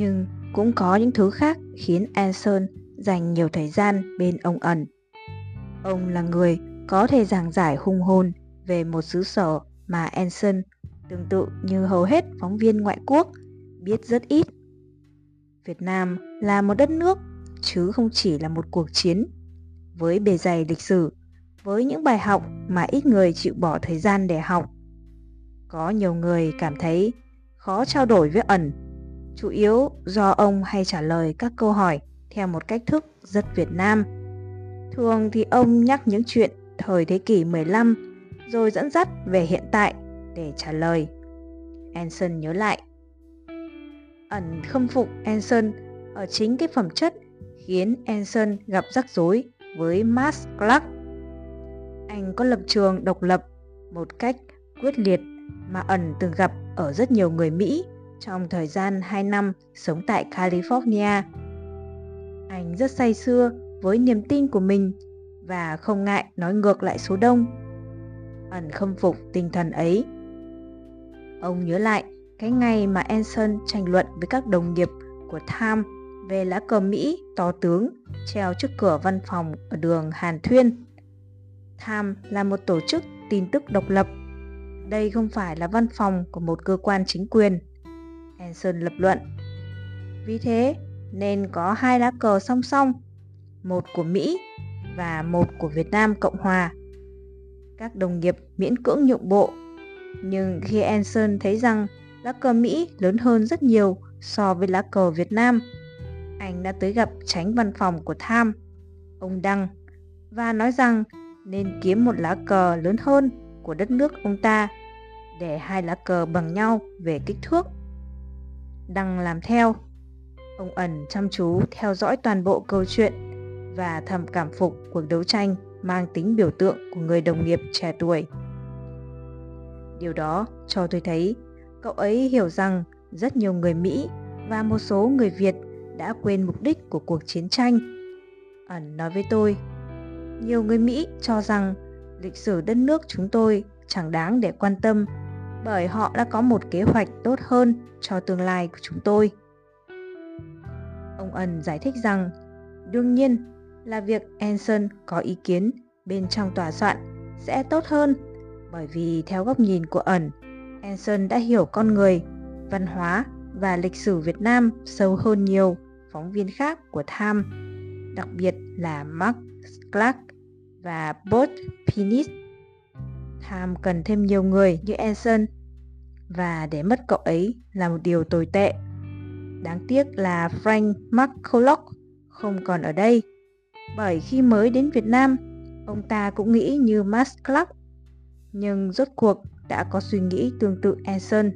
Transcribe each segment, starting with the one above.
Nhưng cũng có những thứ khác khiến Anson dành nhiều thời gian bên ông ẩn. Ông là người có thể giảng giải hung hồn về một xứ sở mà Anson, tương tự như hầu hết phóng viên ngoại quốc, biết rất ít. Việt Nam là một đất nước chứ không chỉ là một cuộc chiến. Với bề dày lịch sử, với những bài học mà ít người chịu bỏ thời gian để học. Có nhiều người cảm thấy khó trao đổi với ẩn, chủ yếu do ông hay trả lời các câu hỏi theo một cách thức rất Việt Nam. Thường thì ông nhắc những chuyện thời thế kỷ 15 rồi dẫn dắt về hiện tại để trả lời. Anson nhớ lại. Ẩn khâm phục Anson ở chính cái phẩm chất khiến Anson gặp rắc rối với Max Clark. Anh có lập trường độc lập một cách quyết liệt mà ẩn từng gặp ở rất nhiều người Mỹ trong thời gian 2 năm sống tại California. Anh rất say xưa với niềm tin của mình và không ngại nói ngược lại số đông. Ẩn khâm phục tinh thần ấy. Ông nhớ lại cái ngày mà Anson tranh luận với các đồng nghiệp của tham về lá cờ Mỹ to tướng treo trước cửa văn phòng ở đường Hàn Thuyên. tham là một tổ chức tin tức độc lập. Đây không phải là văn phòng của một cơ quan chính quyền. Hanson lập luận. Vì thế nên có hai lá cờ song song, một của Mỹ và một của Việt Nam Cộng Hòa. Các đồng nghiệp miễn cưỡng nhượng bộ, nhưng khi Anson thấy rằng lá cờ Mỹ lớn hơn rất nhiều so với lá cờ Việt Nam, anh đã tới gặp tránh văn phòng của Tham, ông Đăng, và nói rằng nên kiếm một lá cờ lớn hơn của đất nước ông ta để hai lá cờ bằng nhau về kích thước. Đăng làm theo. Ông ẩn chăm chú theo dõi toàn bộ câu chuyện và thầm cảm phục cuộc đấu tranh mang tính biểu tượng của người đồng nghiệp trẻ tuổi. Điều đó cho tôi thấy cậu ấy hiểu rằng rất nhiều người Mỹ và một số người Việt đã quên mục đích của cuộc chiến tranh. Ẩn nói với tôi, nhiều người Mỹ cho rằng lịch sử đất nước chúng tôi chẳng đáng để quan tâm bởi họ đã có một kế hoạch tốt hơn cho tương lai của chúng tôi. Ông Ẩn giải thích rằng, đương nhiên là việc Anson có ý kiến bên trong tòa soạn sẽ tốt hơn bởi vì theo góc nhìn của ẩn, Anson đã hiểu con người, văn hóa và lịch sử Việt Nam sâu hơn nhiều phóng viên khác của Time, đặc biệt là Mark Clark và Bert Pinis. Tham cần thêm nhiều người như Anson và để mất cậu ấy là một điều tồi tệ. Đáng tiếc là Frank McCulloch không còn ở đây bởi khi mới đến Việt Nam, ông ta cũng nghĩ như Max Clark, nhưng rốt cuộc đã có suy nghĩ tương tự Anson.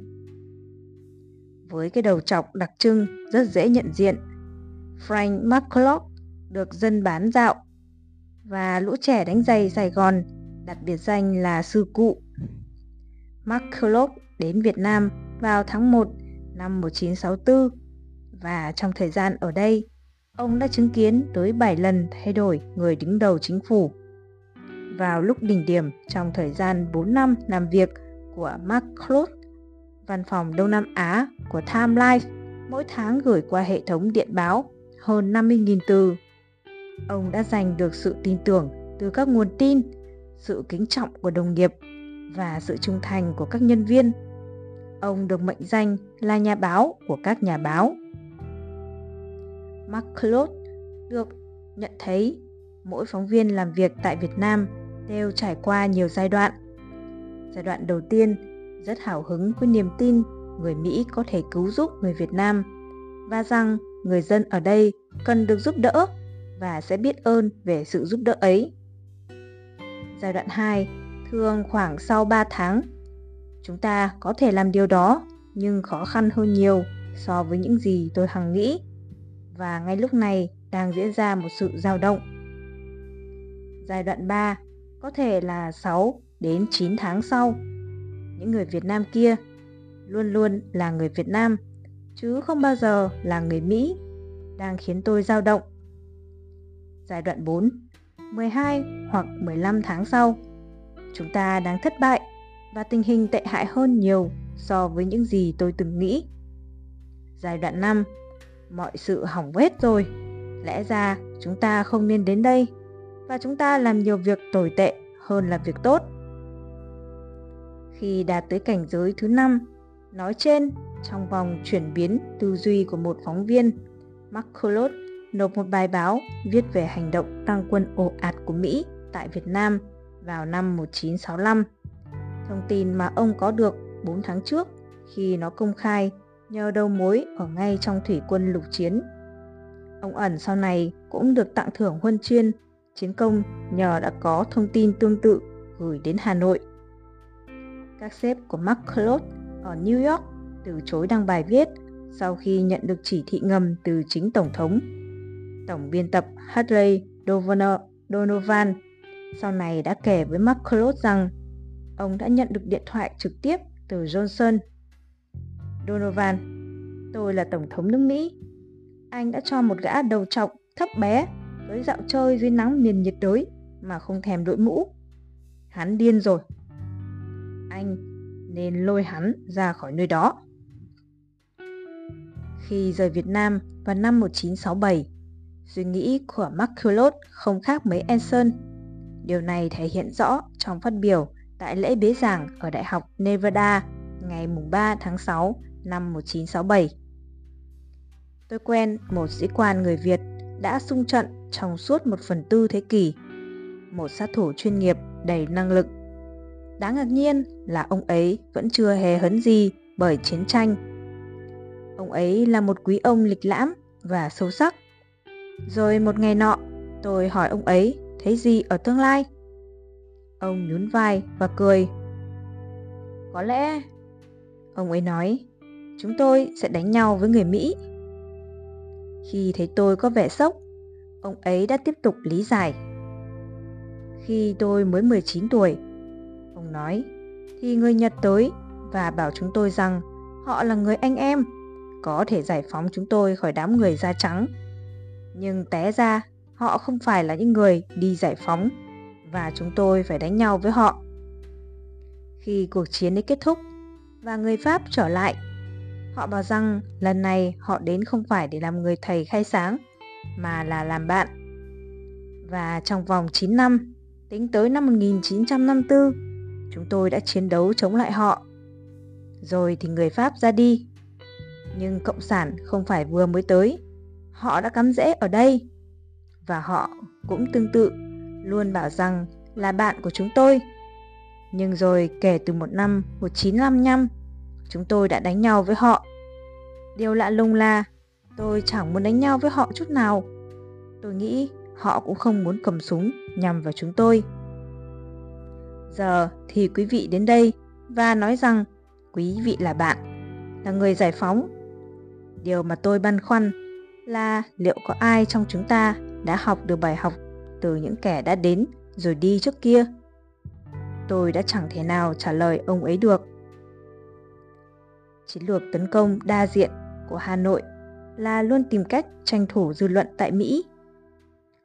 Với cái đầu trọc đặc trưng rất dễ nhận diện, Frank McCulloch được dân bán dạo và lũ trẻ đánh giày Sài Gòn đặt biệt danh là sư cụ. McCulloch đến Việt Nam vào tháng 1 năm 1964 và trong thời gian ở đây, ông đã chứng kiến tới 7 lần thay đổi người đứng đầu chính phủ. Vào lúc đỉnh điểm trong thời gian 4 năm làm việc của Mark Cloud, văn phòng Đông Nam Á của Time Life mỗi tháng gửi qua hệ thống điện báo hơn 50.000 từ. Ông đã giành được sự tin tưởng từ các nguồn tin, sự kính trọng của đồng nghiệp và sự trung thành của các nhân viên. Ông được mệnh danh là nhà báo của các nhà báo. Mark Claude được nhận thấy mỗi phóng viên làm việc tại Việt Nam đều trải qua nhiều giai đoạn. Giai đoạn đầu tiên, rất hào hứng với niềm tin người Mỹ có thể cứu giúp người Việt Nam và rằng người dân ở đây cần được giúp đỡ và sẽ biết ơn về sự giúp đỡ ấy. Giai đoạn 2 thường khoảng sau 3 tháng. Chúng ta có thể làm điều đó nhưng khó khăn hơn nhiều so với những gì tôi hằng nghĩ. Và ngay lúc này đang diễn ra một sự dao động. Giai đoạn 3 có thể là 6 đến 9 tháng sau. Những người Việt Nam kia luôn luôn là người Việt Nam chứ không bao giờ là người Mỹ đang khiến tôi dao động. Giai đoạn 4, 12 hoặc 15 tháng sau, chúng ta đang thất bại và tình hình tệ hại hơn nhiều so với những gì tôi từng nghĩ. Giai đoạn 5, mọi sự hỏng hết rồi. Lẽ ra chúng ta không nên đến đây và chúng ta làm nhiều việc tồi tệ hơn là việc tốt. Khi đạt tới cảnh giới thứ năm, nói trên trong vòng chuyển biến tư duy của một phóng viên, Mark Collot nộp một bài báo viết về hành động tăng quân ồ ạt của Mỹ tại Việt Nam vào năm 1965. Thông tin mà ông có được 4 tháng trước khi nó công khai nhờ đầu mối ở ngay trong thủy quân lục chiến. Ông ẩn sau này cũng được tặng thưởng huân chuyên chiến công nhờ đã có thông tin tương tự gửi đến Hà Nội. Các sếp của Mark Claude ở New York từ chối đăng bài viết sau khi nhận được chỉ thị ngầm từ chính Tổng thống. Tổng biên tập Hadley Donovan sau này đã kể với Mark rằng ông đã nhận được điện thoại trực tiếp từ Johnson. Donovan, tôi là Tổng thống nước Mỹ. Anh đã cho một gã đầu trọc thấp bé tới dạo chơi dưới nắng miền nhiệt đới mà không thèm đội mũ. Hắn điên rồi. Anh nên lôi hắn ra khỏi nơi đó. Khi rời Việt Nam vào năm 1967, suy nghĩ của Marculot không khác mấy Anson. Điều này thể hiện rõ trong phát biểu tại lễ bế giảng ở Đại học Nevada ngày 3 tháng 6 năm 1967. Tôi quen một sĩ quan người Việt đã sung trận trong suốt một phần tư thế kỷ. Một sát thủ chuyên nghiệp đầy năng lực. Đáng ngạc nhiên là ông ấy vẫn chưa hề hấn gì bởi chiến tranh. Ông ấy là một quý ông lịch lãm và sâu sắc. Rồi một ngày nọ, tôi hỏi ông ấy thấy gì ở tương lai. Ông nhún vai và cười. Có lẽ, ông ấy nói, chúng tôi sẽ đánh nhau với người Mỹ. Khi thấy tôi có vẻ sốc, ông ấy đã tiếp tục lý giải. Khi tôi mới 19 tuổi, ông nói, thì người Nhật tới và bảo chúng tôi rằng họ là người anh em, có thể giải phóng chúng tôi khỏi đám người da trắng. Nhưng té ra, họ không phải là những người đi giải phóng và chúng tôi phải đánh nhau với họ. Khi cuộc chiến ấy kết thúc và người Pháp trở lại, họ bảo rằng lần này họ đến không phải để làm người thầy khai sáng mà là làm bạn. Và trong vòng 9 năm, tính tới năm 1954, chúng tôi đã chiến đấu chống lại họ. Rồi thì người Pháp ra đi. Nhưng Cộng sản không phải vừa mới tới, họ đã cắm rễ ở đây. Và họ cũng tương tự luôn bảo rằng là bạn của chúng tôi. Nhưng rồi kể từ một năm 1955, chúng tôi đã đánh nhau với họ. Điều lạ lùng là tôi chẳng muốn đánh nhau với họ chút nào. Tôi nghĩ họ cũng không muốn cầm súng nhằm vào chúng tôi. Giờ thì quý vị đến đây và nói rằng quý vị là bạn, là người giải phóng. Điều mà tôi băn khoăn là liệu có ai trong chúng ta đã học được bài học từ những kẻ đã đến rồi đi trước kia. Tôi đã chẳng thể nào trả lời ông ấy được. Chiến lược tấn công đa diện của Hà Nội là luôn tìm cách tranh thủ dư luận tại Mỹ.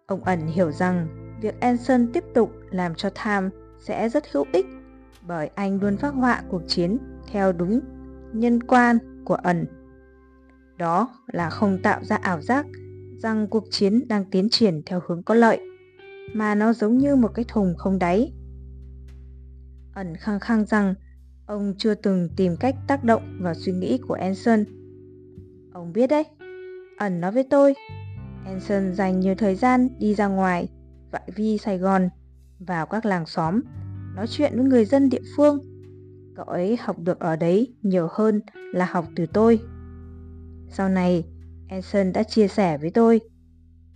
Ông ẩn hiểu rằng việc Anson tiếp tục làm cho Tham sẽ rất hữu ích bởi anh luôn phát họa cuộc chiến theo đúng nhân quan của ẩn. Đó là không tạo ra ảo giác rằng cuộc chiến đang tiến triển theo hướng có lợi mà nó giống như một cái thùng không đáy. Ẩn khăng khăng rằng ông chưa từng tìm cách tác động vào suy nghĩ của Anson. Ông biết đấy, ẩn nói với tôi, Anson dành nhiều thời gian đi ra ngoài, vại vi Sài Gòn, vào các làng xóm, nói chuyện với người dân địa phương. Cậu ấy học được ở đấy nhiều hơn là học từ tôi. Sau này, Anson đã chia sẻ với tôi,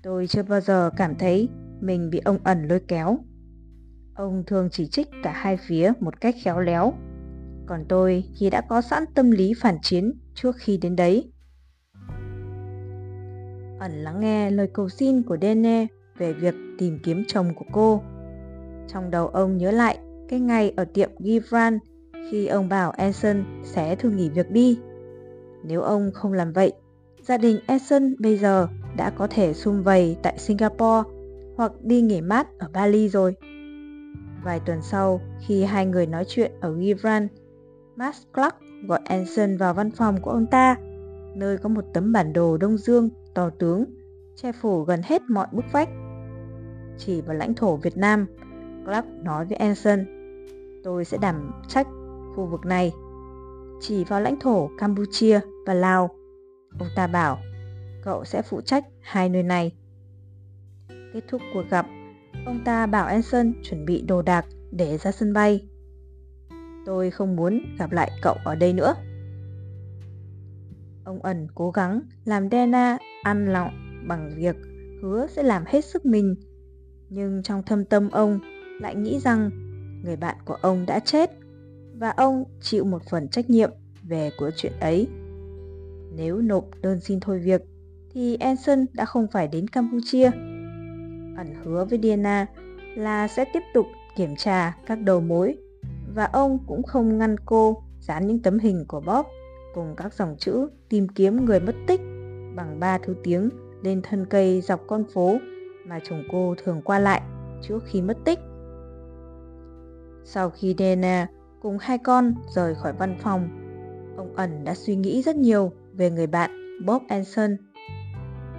tôi chưa bao giờ cảm thấy mình bị ông ẩn lôi kéo. Ông thường chỉ trích cả hai phía một cách khéo léo. Còn tôi thì đã có sẵn tâm lý phản chiến trước khi đến đấy. Ẩn lắng nghe lời cầu xin của Dene về việc tìm kiếm chồng của cô. Trong đầu ông nhớ lại cái ngày ở tiệm Givran khi ông bảo Anson sẽ thường nghỉ việc đi. Nếu ông không làm vậy, gia đình Edson bây giờ đã có thể sum vầy tại Singapore hoặc đi nghỉ mát ở Bali rồi. Vài tuần sau, khi hai người nói chuyện ở Gibran, Max Clark gọi Anson vào văn phòng của ông ta. nơi có một tấm bản đồ Đông Dương to tướng, che phủ gần hết mọi bức vách. Chỉ vào lãnh thổ Việt Nam, Clark nói với Anson, tôi sẽ đảm trách khu vực này. Chỉ vào lãnh thổ Campuchia và Lào, ông ta bảo, cậu sẽ phụ trách hai nơi này. Kết thúc cuộc gặp, ông ta bảo Anson chuẩn bị đồ đạc để ra sân bay. Tôi không muốn gặp lại cậu ở đây nữa. Ông ẩn cố gắng làm Dana ăn lọng bằng việc hứa sẽ làm hết sức mình. Nhưng trong thâm tâm ông lại nghĩ rằng người bạn của ông đã chết và ông chịu một phần trách nhiệm về của chuyện ấy. Nếu nộp đơn xin thôi việc, thì Anson đã không phải đến Campuchia. Ẩn hứa với Diana là sẽ tiếp tục kiểm tra các đầu mối, và ông cũng không ngăn cô dán những tấm hình của Bob cùng các dòng chữ tìm kiếm người mất tích bằng ba thứ tiếng lên thân cây dọc con phố mà chồng cô thường qua lại trước khi mất tích. Sau khi Dana cùng hai con rời khỏi văn phòng, ông ẩn đã suy nghĩ rất nhiều về người bạn Bob Anson.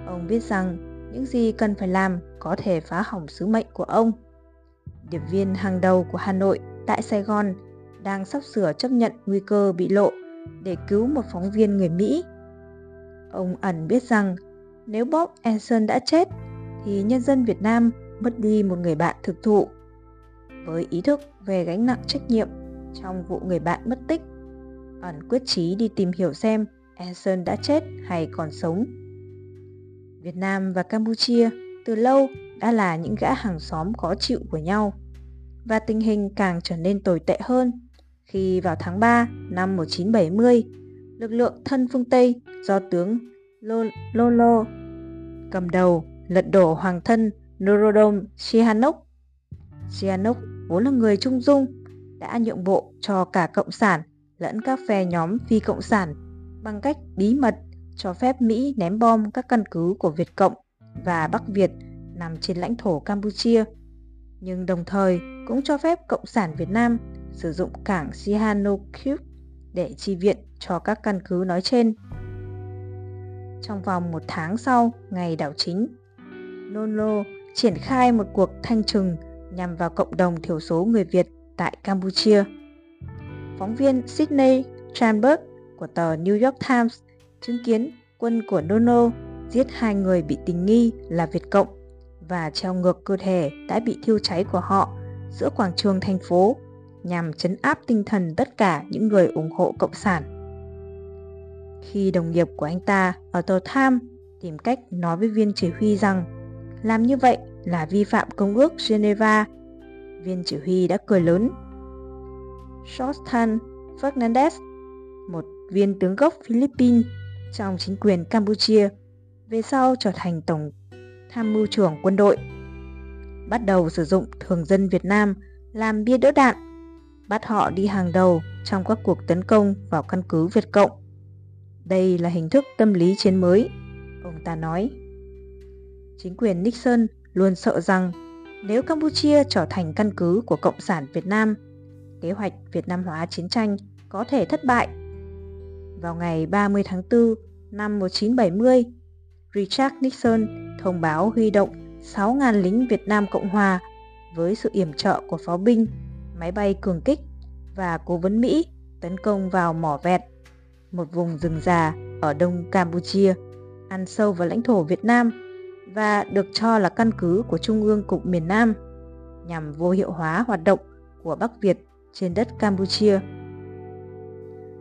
Ông biết rằng những gì cần phải làm có thể phá hỏng sứ mệnh của ông. Điệp viên hàng đầu của Hà Nội tại Sài Gòn đang sắp sửa chấp nhận nguy cơ bị lộ để cứu một phóng viên người Mỹ. Ông ẩn biết rằng nếu Bob Anson đã chết thì nhân dân Việt Nam mất đi một người bạn thực thụ. Với ý thức về gánh nặng trách nhiệm trong vụ người bạn mất tích, ẩn quyết chí đi tìm hiểu xem Anson đã chết hay còn sống. Việt Nam và Campuchia từ lâu đã là những gã hàng xóm khó chịu của nhau và tình hình càng trở nên tồi tệ hơn khi vào tháng 3 năm 1970, lực lượng thân phương Tây do tướng Lolo cầm đầu lật đổ hoàng thân Norodom Sihanouk. Sihanouk vốn là người trung dung, đã nhượng bộ cho cả Cộng sản lẫn các phe nhóm phi Cộng sản bằng cách bí mật cho phép Mỹ ném bom các căn cứ của Việt Cộng và Bắc Việt nằm trên lãnh thổ Campuchia, nhưng đồng thời cũng cho phép Cộng sản Việt Nam sử dụng cảng Sihanoukville để chi viện cho các căn cứ nói trên. Trong vòng một tháng sau ngày đảo chính, Nolo triển khai một cuộc thanh trừng nhằm vào cộng đồng thiểu số người Việt tại Campuchia. Phóng viên Sydney Tranberg của tờ New York Times chứng kiến quân của Nono giết hai người bị tình nghi là Việt Cộng và treo ngược cơ thể đã bị thiêu cháy của họ giữa quảng trường thành phố nhằm chấn áp tinh thần tất cả những người ủng hộ Cộng sản. Khi đồng nghiệp của anh ta ở tờ Tham tìm cách nói với viên chỉ huy rằng làm như vậy là vi phạm công ước Geneva, viên chỉ huy đã cười lớn. Shostan Fernandez, một viên tướng gốc Philippines trong chính quyền Campuchia, về sau trở thành tổng tham mưu trưởng quân đội. Bắt đầu sử dụng thường dân Việt Nam làm bia đỡ đạn bắt họ đi hàng đầu trong các cuộc tấn công vào căn cứ Việt Cộng. Đây là hình thức tâm lý chiến mới, ông ta nói. Chính quyền Nixon luôn sợ rằng nếu Campuchia trở thành căn cứ của Cộng sản Việt Nam, kế hoạch Việt Nam hóa chiến tranh có thể thất bại. Vào ngày 30 tháng 4 năm 1970, Richard Nixon thông báo huy động 6.000 lính Việt Nam Cộng Hòa với sự yểm trợ của pháo binh máy bay cường kích và cố vấn Mỹ tấn công vào mỏ vẹt, một vùng rừng già ở đông Campuchia, ăn sâu vào lãnh thổ Việt Nam và được cho là căn cứ của Trung ương Cục miền Nam nhằm vô hiệu hóa hoạt động của Bắc Việt trên đất Campuchia.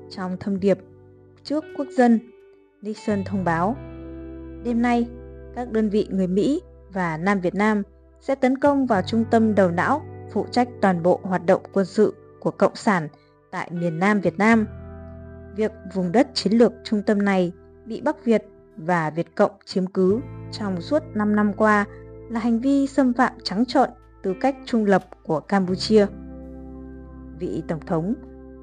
Trong thông điệp trước quốc dân, Nixon thông báo Đêm nay, các đơn vị người Mỹ và Nam Việt Nam sẽ tấn công vào trung tâm đầu não phụ trách toàn bộ hoạt động quân sự của Cộng sản tại miền Nam Việt Nam. Việc vùng đất chiến lược trung tâm này bị Bắc Việt và Việt Cộng chiếm cứ trong suốt 5 năm qua là hành vi xâm phạm trắng trợn tư cách trung lập của Campuchia. Vị Tổng thống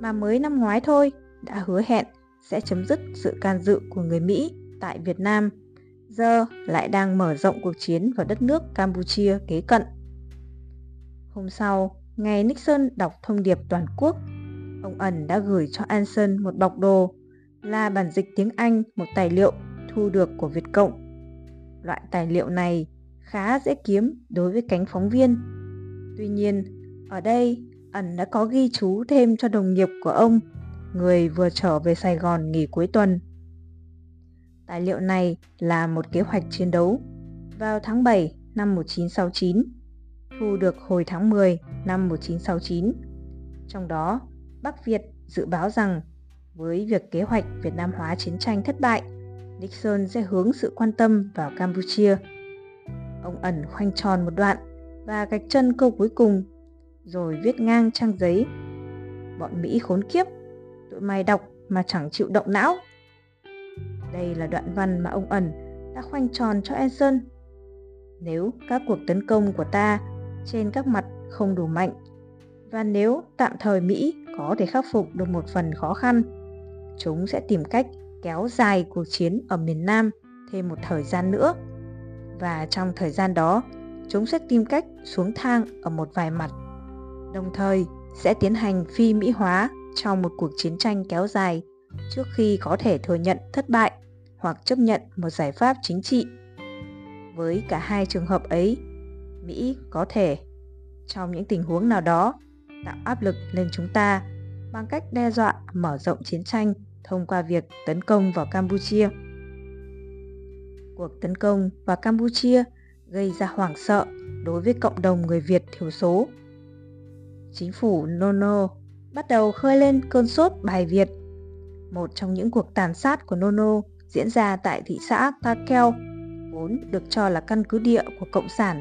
mà mới năm ngoái thôi đã hứa hẹn sẽ chấm dứt sự can dự của người Mỹ tại Việt Nam, giờ lại đang mở rộng cuộc chiến vào đất nước Campuchia kế cận. Hôm sau, ngày Nixon đọc thông điệp toàn quốc, ông ẩn đã gửi cho Anson một bọc đồ, là bản dịch tiếng Anh một tài liệu thu được của Việt Cộng. Loại tài liệu này khá dễ kiếm đối với cánh phóng viên. Tuy nhiên, ở đây ẩn đã có ghi chú thêm cho đồng nghiệp của ông, người vừa trở về Sài Gòn nghỉ cuối tuần. Tài liệu này là một kế hoạch chiến đấu vào tháng 7 năm 1969, thu được hồi tháng 10 năm 1969. Trong đó, Bắc Việt dự báo rằng với việc kế hoạch Việt Nam hóa chiến tranh thất bại, Nixon sẽ hướng sự quan tâm vào Campuchia. Ông ẩn khoanh tròn một đoạn và gạch chân câu cuối cùng, rồi viết ngang trang giấy. Bọn Mỹ khốn kiếp, tụi mày đọc mà chẳng chịu động não. Đây là đoạn văn mà ông ẩn đã khoanh tròn cho Enson. Nếu các cuộc tấn công của ta trên các mặt không đủ mạnh và nếu tạm thời Mỹ có thể khắc phục được một phần khó khăn, chúng sẽ tìm cách kéo dài cuộc chiến ở miền Nam thêm một thời gian nữa. Và trong thời gian đó, chúng sẽ tìm cách xuống thang ở một vài mặt. Đồng thời sẽ tiến hành phi Mỹ hóa trong một cuộc chiến tranh kéo dài trước khi có thể thừa nhận thất bại hoặc chấp nhận một giải pháp chính trị. Với cả hai trường hợp ấy, Mỹ có thể trong những tình huống nào đó tạo áp lực lên chúng ta bằng cách đe dọa mở rộng chiến tranh thông qua việc tấn công vào Campuchia. Cuộc tấn công vào Campuchia gây ra hoảng sợ đối với cộng đồng người Việt thiểu số. Chính phủ Nono bắt đầu khơi lên cơn sốt bài Việt. Một trong những cuộc tàn sát của Nono diễn ra tại thị xã Takeo, vốn được cho là căn cứ địa của Cộng sản,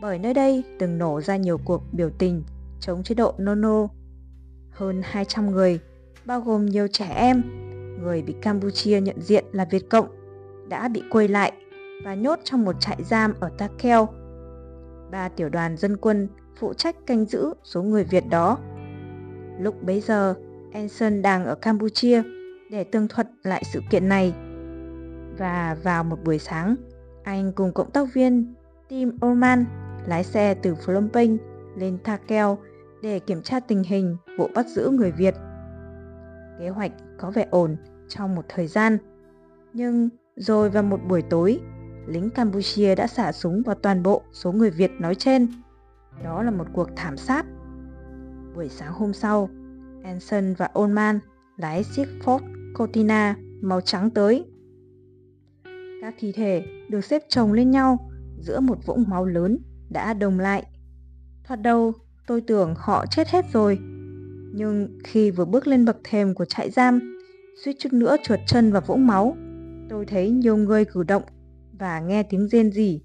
bởi nơi đây từng nổ ra nhiều cuộc biểu tình chống chế độ Nono. Hơn 200 người, bao gồm nhiều trẻ em, người bị Campuchia nhận diện là Việt Cộng, đã bị quay lại và nhốt trong một trại giam ở Takeo. Ba tiểu đoàn dân quân phụ trách canh giữ số người Việt đó. Lúc bấy giờ, Anson đang ở Campuchia để tường thuật lại sự kiện này. Và vào một buổi sáng, anh cùng cộng tác viên Tim Oman lái xe từ Phnom Penh lên Takeo để kiểm tra tình hình vụ bắt giữ người Việt. Kế hoạch có vẻ ổn trong một thời gian, nhưng rồi vào một buổi tối, lính Campuchia đã xả súng vào toàn bộ số người Việt nói trên. Đó là một cuộc thảm sát. Buổi sáng hôm sau, Anson và Oldman lái chiếc Ford Cortina màu trắng tới. Các thi thể được xếp chồng lên nhau giữa một vũng máu lớn đã đồng lại. Thoạt đầu, tôi tưởng họ chết hết rồi. Nhưng khi vừa bước lên bậc thềm của trại giam, suýt chút nữa trượt chân và vũng máu, tôi thấy nhiều người cử động và nghe tiếng rên rỉ.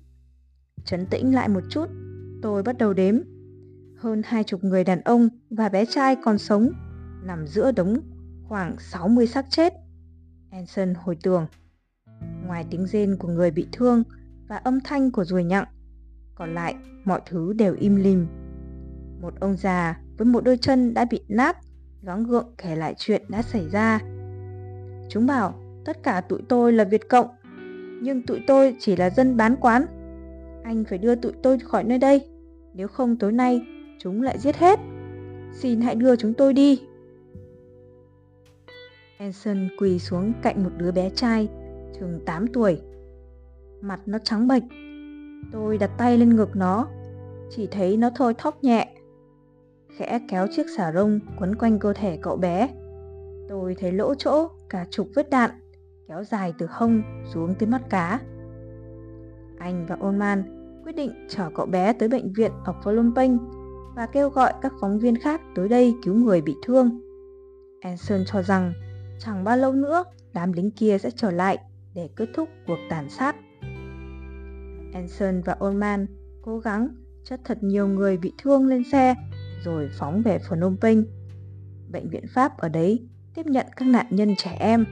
Chấn tĩnh lại một chút, tôi bắt đầu đếm. Hơn hai chục người đàn ông và bé trai còn sống nằm giữa đống khoảng 60 xác chết. Anson hồi tưởng. Ngoài tiếng rên của người bị thương và âm thanh của ruồi nhặng, còn lại mọi thứ đều im lìm. Một ông già với một đôi chân đã bị nát, gắng gượng kể lại chuyện đã xảy ra. Chúng bảo tất cả tụi tôi là Việt Cộng, nhưng tụi tôi chỉ là dân bán quán. Anh phải đưa tụi tôi khỏi nơi đây, nếu không tối nay chúng lại giết hết. Xin hãy đưa chúng tôi đi. Anson quỳ xuống cạnh một đứa bé trai, chừng 8 tuổi. Mặt nó trắng bệch. Tôi đặt tay lên ngực nó, chỉ thấy nó thôi thóp nhẹ. Khẽ kéo chiếc xà rông quấn quanh cơ thể cậu bé. Tôi thấy lỗ chỗ, cả chục vết đạn, kéo dài từ hông xuống tới mắt cá. Anh và Oman quyết định chở cậu bé tới bệnh viện ở Phnom Penh và kêu gọi các phóng viên khác tới đây cứu người bị thương. Anson cho rằng chẳng bao lâu nữa, đám lính kia sẽ trở lại để kết thúc cuộc tàn sát. Anson và Oman cố gắng chất thật nhiều người bị thương lên xe rồi phóng về Phnom Penh. Bệnh viện Pháp ở đấy tiếp nhận các nạn nhân trẻ em.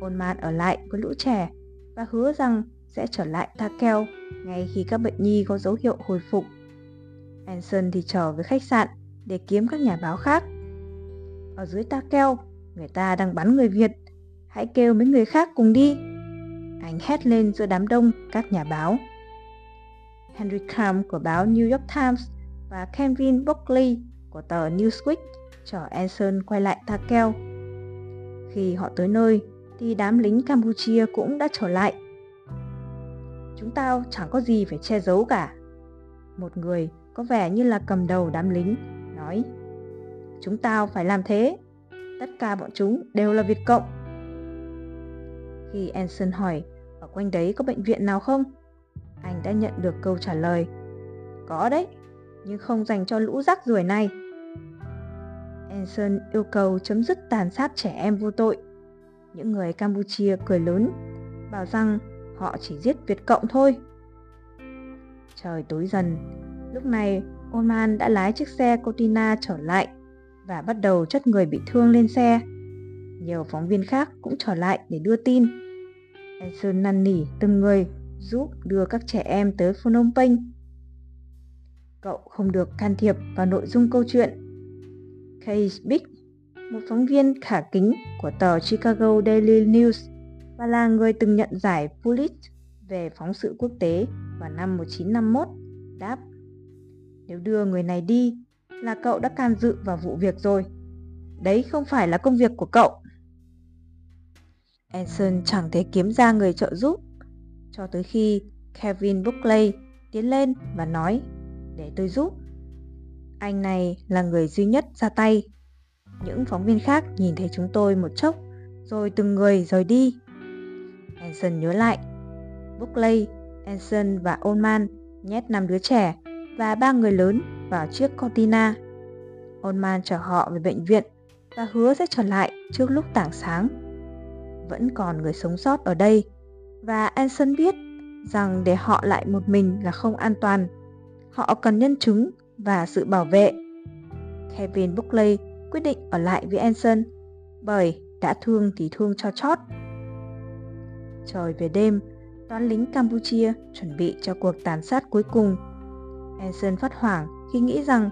Oman ở lại với lũ trẻ và hứa rằng sẽ trở lại Takeo ngay khi các bệnh nhi có dấu hiệu hồi phục. Anson thì trở về khách sạn để kiếm các nhà báo khác. Ở dưới Takeo, người ta đang bắn người Việt. Hãy kêu mấy người khác cùng đi. Anh hét lên giữa đám đông các nhà báo. Henry Cam của báo New York Times và Kevin Buckley của tờ Newsweek chở Anson quay lại Takeo. Khi họ tới nơi thì đám lính Campuchia cũng đã trở lại. Chúng tao chẳng có gì phải che giấu cả. Một người có vẻ như là cầm đầu đám lính nói Chúng tao phải làm thế. Tất cả bọn chúng đều là Việt Cộng. Khi Anson hỏi ở quanh đấy có bệnh viện nào không? Anh đã nhận được câu trả lời Có đấy, nhưng không dành cho lũ rác rưởi này. Anson yêu cầu chấm dứt tàn sát trẻ em vô tội. Những người Campuchia cười lớn, bảo rằng họ chỉ giết Việt Cộng thôi. Trời tối dần, lúc này Oman đã lái chiếc xe Cortina trở lại và bắt đầu chất người bị thương lên xe. Nhiều phóng viên khác cũng trở lại để đưa tin. Anson năn nỉ từng người giúp đưa các trẻ em tới Phnom Penh. Cậu không được can thiệp vào nội dung câu chuyện. Case Big, một phóng viên khả kính của tờ Chicago Daily News và là người từng nhận giải Pulitzer về phóng sự quốc tế vào năm 1951, đáp Nếu đưa người này đi là cậu đã can dự vào vụ việc rồi. Đấy không phải là công việc của cậu. Anson chẳng thể kiếm ra người trợ giúp cho tới khi Kevin Buckley tiến lên và nói để tôi giúp. Anh này là người duy nhất ra tay. Những phóng viên khác nhìn thấy chúng tôi một chốc rồi từng người rời đi. Anson nhớ lại. Buckley, Anson và Oldman nhét năm đứa trẻ và ba người lớn vào chiếc Cortina. Oldman chở họ về bệnh viện và hứa sẽ trở lại trước lúc tảng sáng. Vẫn còn người sống sót ở đây và Anson biết rằng để họ lại một mình là không an toàn. Họ cần nhân chứng và sự bảo vệ. Kevin Buckley quyết định ở lại với Anson bởi đã thương thì thương cho chót. Trời về đêm, toán lính Campuchia chuẩn bị cho cuộc tàn sát cuối cùng. Anson phát hoảng khi nghĩ rằng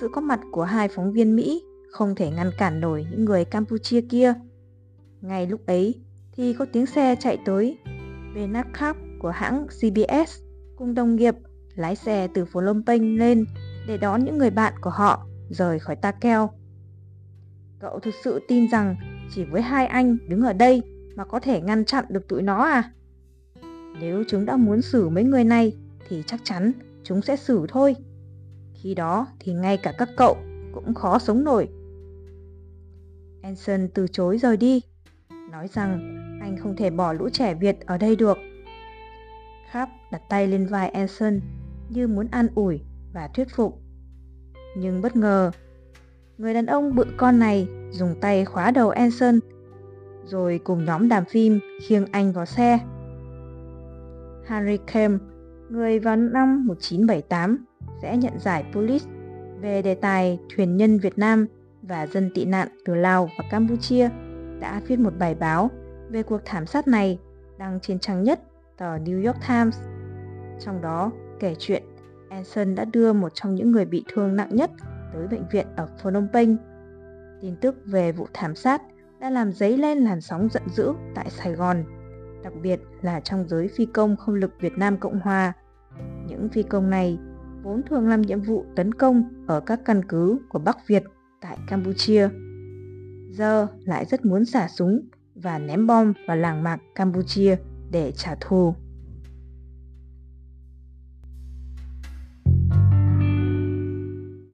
sự có mặt của hai phóng viên Mỹ không thể ngăn cản nổi những người Campuchia kia. Ngay lúc ấy thì có tiếng xe chạy tới Bernard Karp của hãng CBS cùng đồng nghiệp lái xe từ Phnom Penh lên để đón những người bạn của họ rời khỏi Ta Keo. Cậu thực sự tin rằng chỉ với hai anh đứng ở đây mà có thể ngăn chặn được tụi nó à? Nếu chúng đã muốn xử mấy người này thì chắc chắn chúng sẽ xử thôi. Khi đó thì ngay cả các cậu cũng khó sống nổi. Anson từ chối rời đi, nói rằng anh không thể bỏ lũ trẻ Việt ở đây được. Khắp đặt tay lên vai Anson như muốn an ủi và thuyết phục. Nhưng bất ngờ, người đàn ông bự con này dùng tay khóa đầu Anson rồi cùng nhóm đàm phim khiêng anh vào xe. Harry Kemp, người vào năm 1978 sẽ nhận giải Pulitzer về đề tài thuyền nhân Việt Nam và dân tị nạn từ Lào và Campuchia đã viết một bài báo về cuộc thảm sát này đăng trên trang nhất tờ New York Times. Trong đó kể chuyện Anson đã đưa một trong những người bị thương nặng nhất tới bệnh viện ở Phnom Penh. Tin tức về vụ thảm sát đã làm dấy lên làn sóng giận dữ tại Sài Gòn, đặc biệt là trong giới phi công không lực Việt Nam Cộng Hòa. Những phi công này vốn thường làm nhiệm vụ tấn công ở các căn cứ của Bắc Việt tại Campuchia. Giờ lại rất muốn xả súng và ném bom vào làng mạc Campuchia để trả thù.